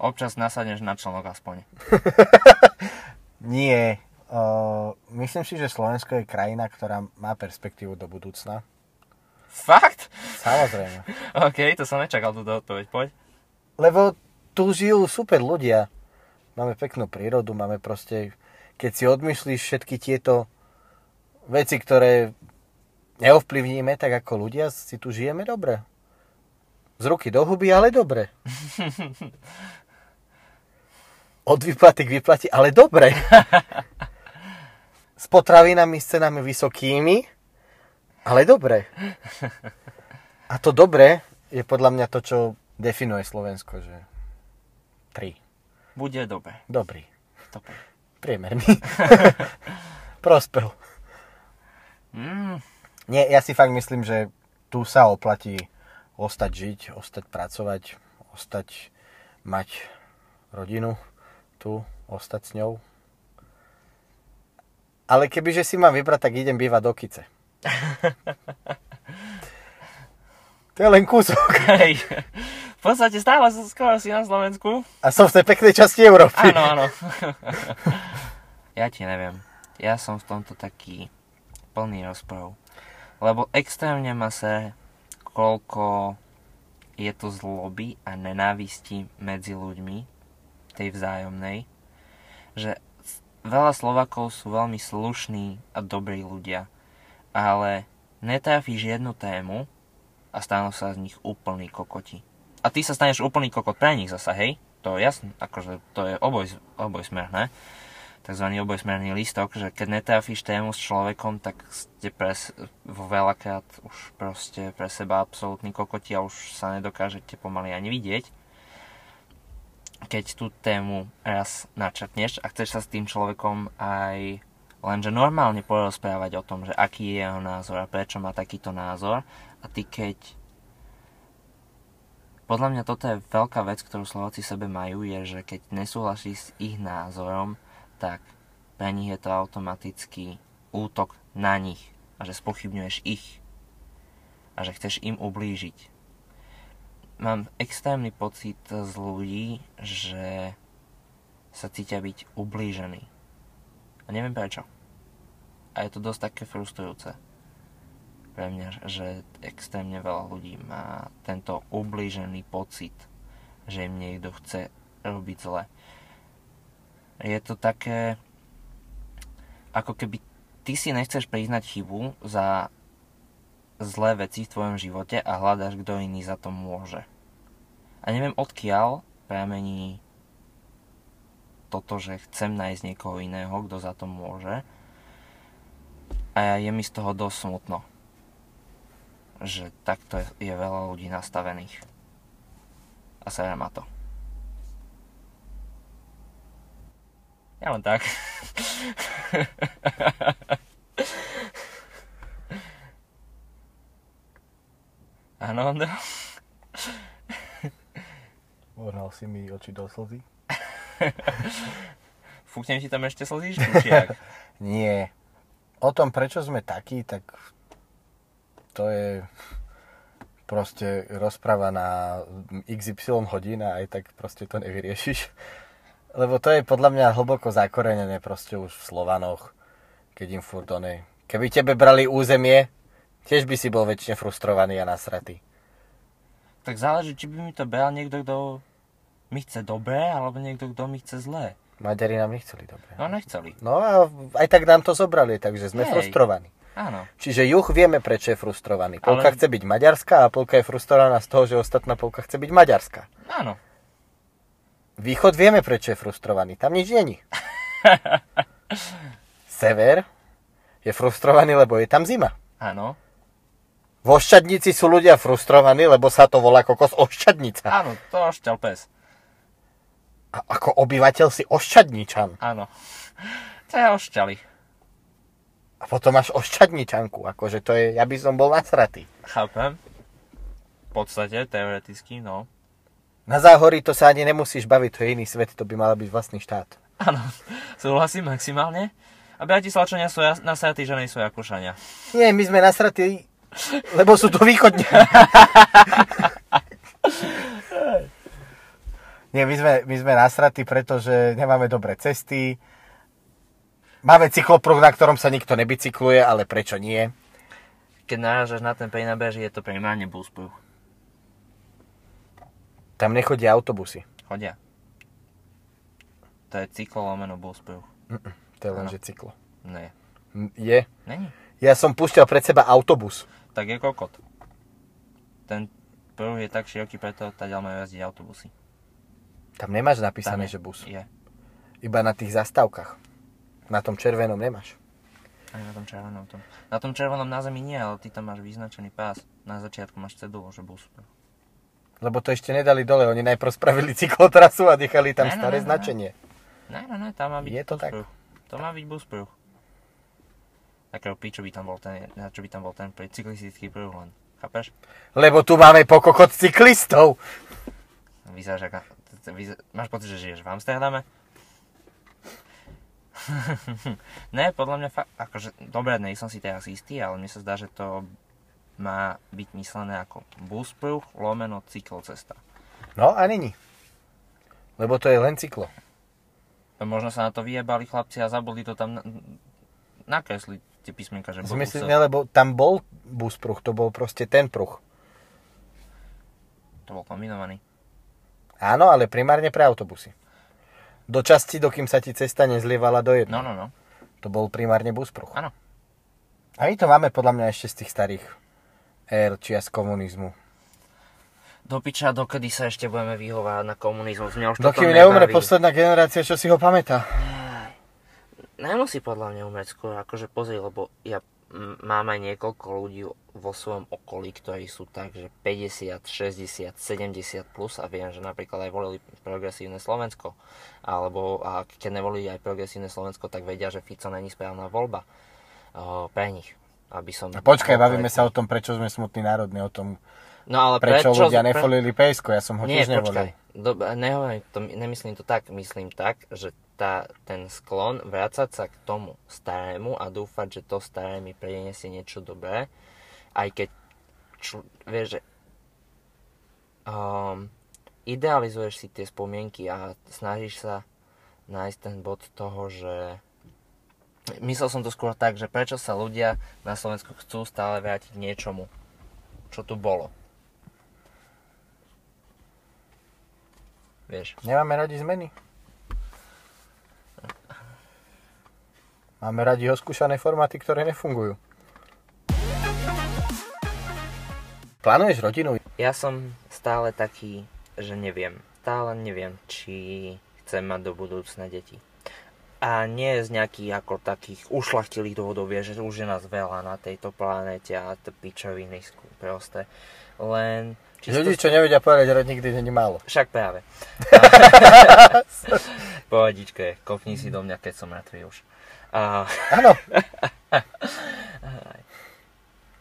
Občas nasadneš na člnok aspoň. Nie. O, myslím si, že Slovensko je krajina, ktorá má perspektívu do budúcna. Fakt? Samozrejme. OK, to som nečakal túto odpoveď. Poď. Lebo tu žijú super ľudia. Máme peknú prírodu, máme proste... Keď si odmyslíš všetky tieto veci, ktoré neovplyvníme, tak ako ľudia si tu žijeme dobre. Z ruky do huby, ale dobre. Od výplaty k výplati, ale dobre. S potravinami, s cenami vysokými, ale dobre. A to dobre je podľa mňa to, čo definuje Slovensko, že 3. Bude dobre. Dobrý. Dobre. Priemerný. Prospel. Mm, Nie, ja si fakt myslím, že tu sa oplatí ostať žiť, ostať pracovať, ostať mať rodinu tu, ostať s ňou. Ale kebyže si mám vybrať, tak idem bývať do Kice. to je len kúsok. hej. V podstate stále som skoro si na Slovensku. A som v tej peknej časti Európy. Áno, áno. ja ti neviem. Ja som v tomto taký plný rozprov. Lebo extrémne ma sa koľko je tu zloby a nenávisti medzi ľuďmi, tej vzájomnej, že veľa Slovakov sú veľmi slušní a dobrí ľudia, ale netrafíš jednu tému a stanú sa z nich úplný kokoti. A ty sa staneš úplný kokot pre nich zasa, hej? To je jasné, akože to je oboj, obojsmerné. Takzvaný obojsmerný listok, že keď netrafíš tému s človekom, tak ste pres, vo veľakrát už proste pre seba absolútny kokoti a už sa nedokážete pomaly ani vidieť. Keď tú tému raz načrtneš a chceš sa s tým človekom aj lenže normálne porozprávať o tom, že aký je jeho názor a prečo má takýto názor a ty keď podľa mňa toto je veľká vec, ktorú Slováci sebe majú, je, že keď nesúhlasí s ich názorom, tak pre nich je to automatický útok na nich. a že spochybňuješ ich a že chceš im ublížiť. Mám extrémny pocit z ľudí, že sa cítia byť ublížení. A neviem prečo. A je to dosť také frustrujúce pre mňa, že extrémne veľa ľudí má tento ublížený pocit, že im niekto chce robiť zle. Je to také, ako keby ty si nechceš priznať chybu za zlé veci v tvojom živote a hľadáš, kto iný za to môže. A neviem odkiaľ pramení toto, že chcem nájsť niekoho iného, kto za to môže. A je mi z toho dosť smutno že takto je veľa ľudí nastavených. A sa ma to. Ja len tak. Áno, Ondo? Ohnal si mi oči do slzy? Fúknem ti tam ešte či jak? Nie. O tom, prečo sme takí, tak to je proste rozpráva na XY hodín a aj tak proste to nevyriešiš. Lebo to je podľa mňa hlboko zakorenené proste už v Slovanoch, keď im furt one... Keby tebe brali územie, tiež by si bol väčšine frustrovaný a nasratý. Tak záleží, či by mi to bral niekto, kto mi chce dobré, alebo niekto, kto mi chce zlé. Maďari nám nechceli dobre. No nechceli. No a aj tak nám to zobrali, takže sme Hej. frustrovaní. Áno. Čiže juh vieme, prečo je frustrovaný. Polka Ale... chce byť maďarská a polka je frustrovaná z toho, že ostatná polka chce byť maďarská. Áno. Východ vieme, prečo je frustrovaný. Tam nič není. Sever je frustrovaný, lebo je tam zima. Áno. V Ošťadnici sú ľudia frustrovaní, lebo sa to volá kokos Ošťadnica. Áno, to ošťal pes. A ako obyvateľ si Ošťadničan. Áno. To je ošťali. A potom máš ošťadničanku, akože to je, ja by som bol nasratý. Chápem. V podstate, teoreticky, no. Na záhorí to sa ani nemusíš baviť, to je iný svet, to by mal byť vlastný štát. Áno, súhlasím maximálne. A Bratislavčania sú nasratí, že nejsú Jakúšania. Nie, my sme nasratí, lebo sú to východne. Nie, my sme, my sme nasratí, pretože nemáme dobré cesty, Máme cyklopruh, na ktorom sa nikto nebicykluje, ale prečo nie? Keď narážaš na ten prienabež, je to primárne buspruh. Tam nechodia autobusy. Chodia. To je cyklo lomeno buspruh. To je len, že cyklo. Nie. Je? Není. Ja som púšťal pred seba autobus. Tak je kokot. Ten pruh je tak široký, preto ďalej majú jazdiť autobusy. Tam nemáš napísané, Tam je, že bus. Je. Iba na tých zastávkach. Na tom červenom nemáš. Aj na tom červenom. Tom. Na tom červenom na zemi nie, ale ty tam máš vyznačený pás. Na začiatku máš cedulu, že bus. Lebo to ešte nedali dole, oni najprv spravili cyklotrasu a nechali tam ne, staré ne, ne, značenie. Ne, ne, ne, tam má byť Je to tak? To má byť bus pruh. Takého pičo by tam bol ten, na čo by tam bol ten cyklistický pruh len. Chápeš? Lebo tu máme pokokot cyklistov. Vyzeráš ako... Máš pocit, že žiješ v Amsterdame? ne, podľa mňa fakt, akože, dobre, nej som si teraz istý, ale mne sa zdá, že to má byť myslené ako buspruh lomeno cyklocesta. No a není. Lebo to je len cyklo. No, možno sa na to vyjebali chlapci a zabudli to tam nakresliť tie písmenka, že Zmyslím, lebo tam bol buspruh, to bol proste ten pruh. To bol kombinovaný. Áno, ale primárne pre autobusy do časti, dokým sa ti cesta nezlievala do jedného. No, no, no. To bol primárne buspruch. Áno. A my to máme podľa mňa ešte z tých starých ér čia z komunizmu. Do piča, dokedy sa ešte budeme vyhovárať na komunizmus? Mňa už Dokým neumre posledná generácia, čo si ho pamätá. Nemusí podľa mňa umrieť skôr, akože pozri, lebo ja mám aj niekoľko ľudí vo svojom okolí, ktorí sú tak, že 50, 60, 70 plus a viem, že napríklad aj volili progresívne Slovensko. Alebo a keď nevolili aj progresívne Slovensko, tak vedia, že Fico není správna voľba o, pre nich. Aby som a počkaj, bavíme sa o tom, prečo sme smutní národní, o tom, no, ale prečo, prečo ľudia nefolili PSK, ja som ho Nie, tiež nevolil. Do, nehovorím to, nemyslím to tak, myslím tak, že tá, ten sklon vrácať sa k tomu starému a dúfať, že to staré mi priniesie niečo dobré, aj keď čl- vieš, že um, idealizuješ si tie spomienky a snažíš sa nájsť ten bod toho, že myslel som to skôr tak, že prečo sa ľudia na Slovensku chcú stále vrátiť k niečomu, čo tu bolo. Vieš. Nemáme radi zmeny. Máme radi oskúšané formáty, ktoré nefungujú. Plánuješ rodinu? Ja som stále taký, že neviem. Stále neviem, či chcem mať do budúcna deti. A nie z nejakých ako takých ušlachtilých dôvodov, že už je nás veľa na tejto planete a to pičoviny proste. Len... Čisto... Ľudí, čo nevedia povedať, že nikdy není málo. Však práve. Pohodičke, kopni si do mňa, keď som mŕtvý už. Áno.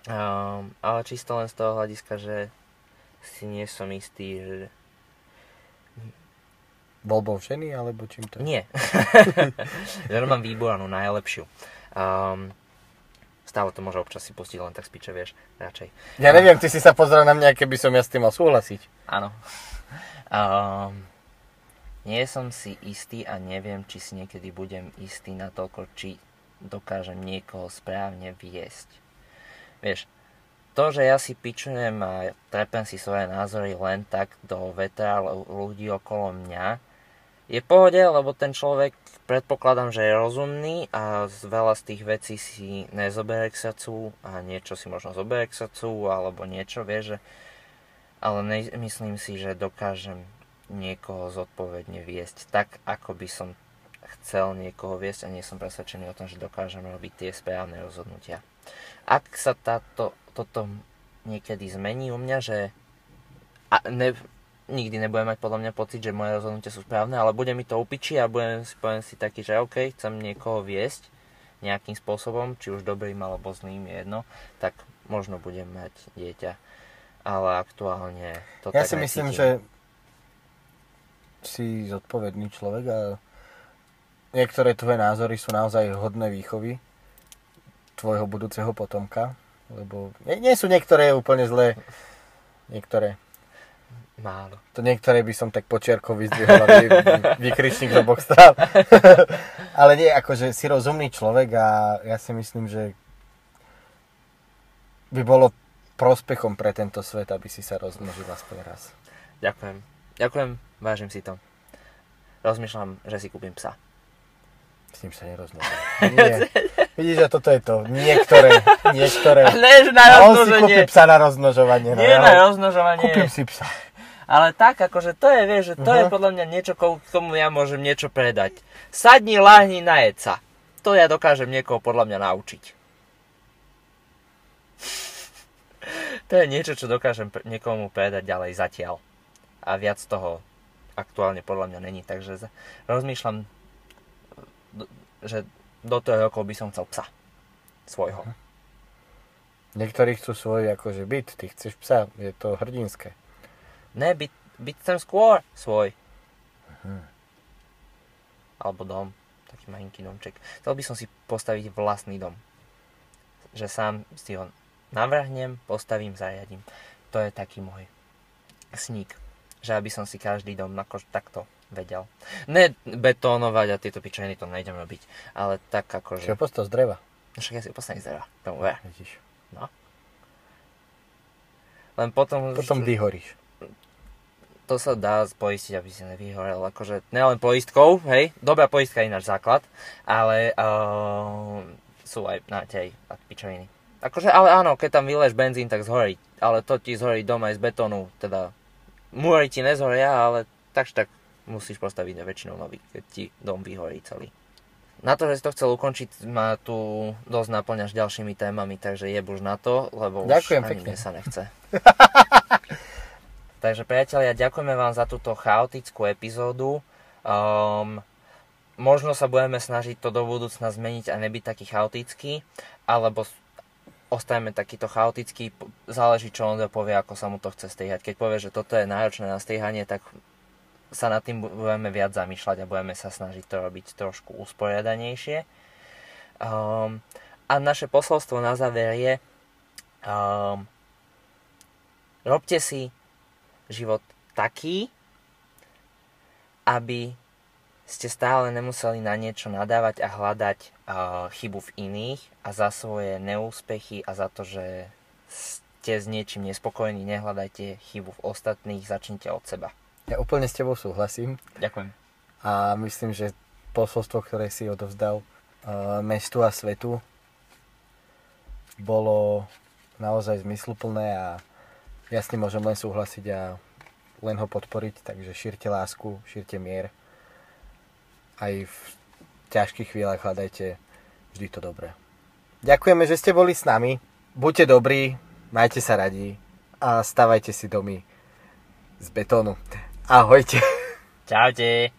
um, ale čisto len z toho hľadiska, že si nie som istý, že Voľbou ženy, alebo čím to? Nie. Ženu mám výbornú, najlepšiu. Um, stále to môže občas si pustiť len tak z piče, vieš, radšej. Ja neviem, ty si sa pozrel na mňa, keby som ja s tým mal súhlasiť. Áno. Um, nie som si istý a neviem, či si niekedy budem istý na toľko, či dokážem niekoho správne viesť. Vieš, to, že ja si pičujem a trepem si svoje názory len tak do vetra ľudí okolo mňa, je pohode, lebo ten človek predpokladám, že je rozumný a z veľa z tých vecí si nezoberie k srdcu a niečo si možno zoberie k srdcu alebo niečo, vie, že ale ne, myslím si, že dokážem niekoho zodpovedne viesť tak, ako by som chcel niekoho viesť a nie som presvedčený o tom, že dokážem robiť tie správne rozhodnutia. Ak sa táto, toto niekedy zmení u mňa, že a ne, nikdy nebudem mať podľa mňa pocit, že moje rozhodnutia sú správne, ale bude mi to upiči a budem si, poviem si taký, že OK, chcem niekoho viesť nejakým spôsobom, či už dobrým alebo zlým je jedno, tak možno budem mať dieťa. Ale aktuálne to Ja tak si myslím, necítim. že si zodpovedný človek a niektoré tvoje názory sú naozaj hodné výchovy tvojho budúceho potomka, lebo nie, nie sú niektoré úplne zlé, niektoré Málo. To niektoré by som tak počiarkov vyzdvihol, aby vykričník z oboch strán. Ale nie, akože si rozumný človek a ja si myslím, že by bolo prospechom pre tento svet, aby si sa rozmnožil aspoň raz. Ďakujem. Ďakujem, vážim si to. Rozmýšľam, že si kúpim psa. S ním sa nerozmnožil. Nie. Vidíš, že toto je to. Niektoré, niektoré. Ne, že na A on si rozmnoženie. psa na rozmnožovanie. no, Nie na rozmnožovanie. Kúpim si psa. Ale tak, akože to je, vieš, že to je Mhm. podľa mňa niečo, k tomu ja môžem niečo predať. Sadni, lahni, najed sa. To ja dokážem niekoho podľa mňa naučiť. to je niečo, čo dokážem niekomu predať ďalej zatiaľ. A viac toho aktuálne podľa mňa není. Takže rozmýšľam, že do toho rokov by som chcel psa. Svojho. Niektorí chcú svoj akože byt, ty chceš psa, je to hrdinské. Ne, byť, byť chcem skôr svoj. Mhm. Alebo dom. Taký malinký domček. Chcel by som si postaviť vlastný dom. Že sám si ho navrhnem, postavím, zariadím. To je taký môj sník. Že aby som si každý dom akož takto vedel. Ne betónovať a tieto pičoviny to nejdem robiť. Ale tak Čiže akože... postav z dreva. Však ja si postavím z dreva. Tomu ver. Vidíš. Len potom... Potom vyhoríš. to sa dá poistiť, aby si nevyhorel. Akože nelen poistkou, hej, dobrá poistka je ináč základ, ale uh, sú aj na tej pičoviny. Akože, ale áno, keď tam vyleš benzín, tak zhorí. Ale to ti zhorí dom aj z betónu, teda múry ti nezhoria, ale takž tak musíš postaviť väčšinou nový, keď ti dom vyhorí celý. Na to, že si to chcel ukončiť, ma tu dosť naplňaš ďalšími témami, takže je už na to, lebo Ďakujem už ani pekne. mne sa nechce. takže priatelia, ďakujeme vám za túto chaotickú epizódu. Um, možno sa budeme snažiť to do budúcna zmeniť a nebyť taký chaotický, alebo ostajeme takýto chaotický, záleží čo on povie, ako sa mu to chce strihať. Keď povie, že toto je náročné na strihanie, tak sa nad tým budeme viac zamýšľať a budeme sa snažiť to robiť trošku usporiadanejšie. Um, a naše posolstvo na záver je um, robte si život taký, aby ste stále nemuseli na niečo nadávať a hľadať chybu v iných a za svoje neúspechy a za to, že ste s niečím nespokojní, nehľadajte chybu v ostatných, začnite od seba. Ja úplne s tebou súhlasím. Ďakujem. A myslím, že posolstvo, ktoré si odovzdal uh, mestu a svetu, bolo naozaj zmysluplné a ja s tým môžem len súhlasiť a len ho podporiť, takže šírte lásku, šírte mier. Aj v ťažkých chvíľach hľadajte vždy to dobré. Ďakujeme, že ste boli s nami. Buďte dobrí, majte sa radi a stavajte si domy z betónu. Ahojte. Čaute.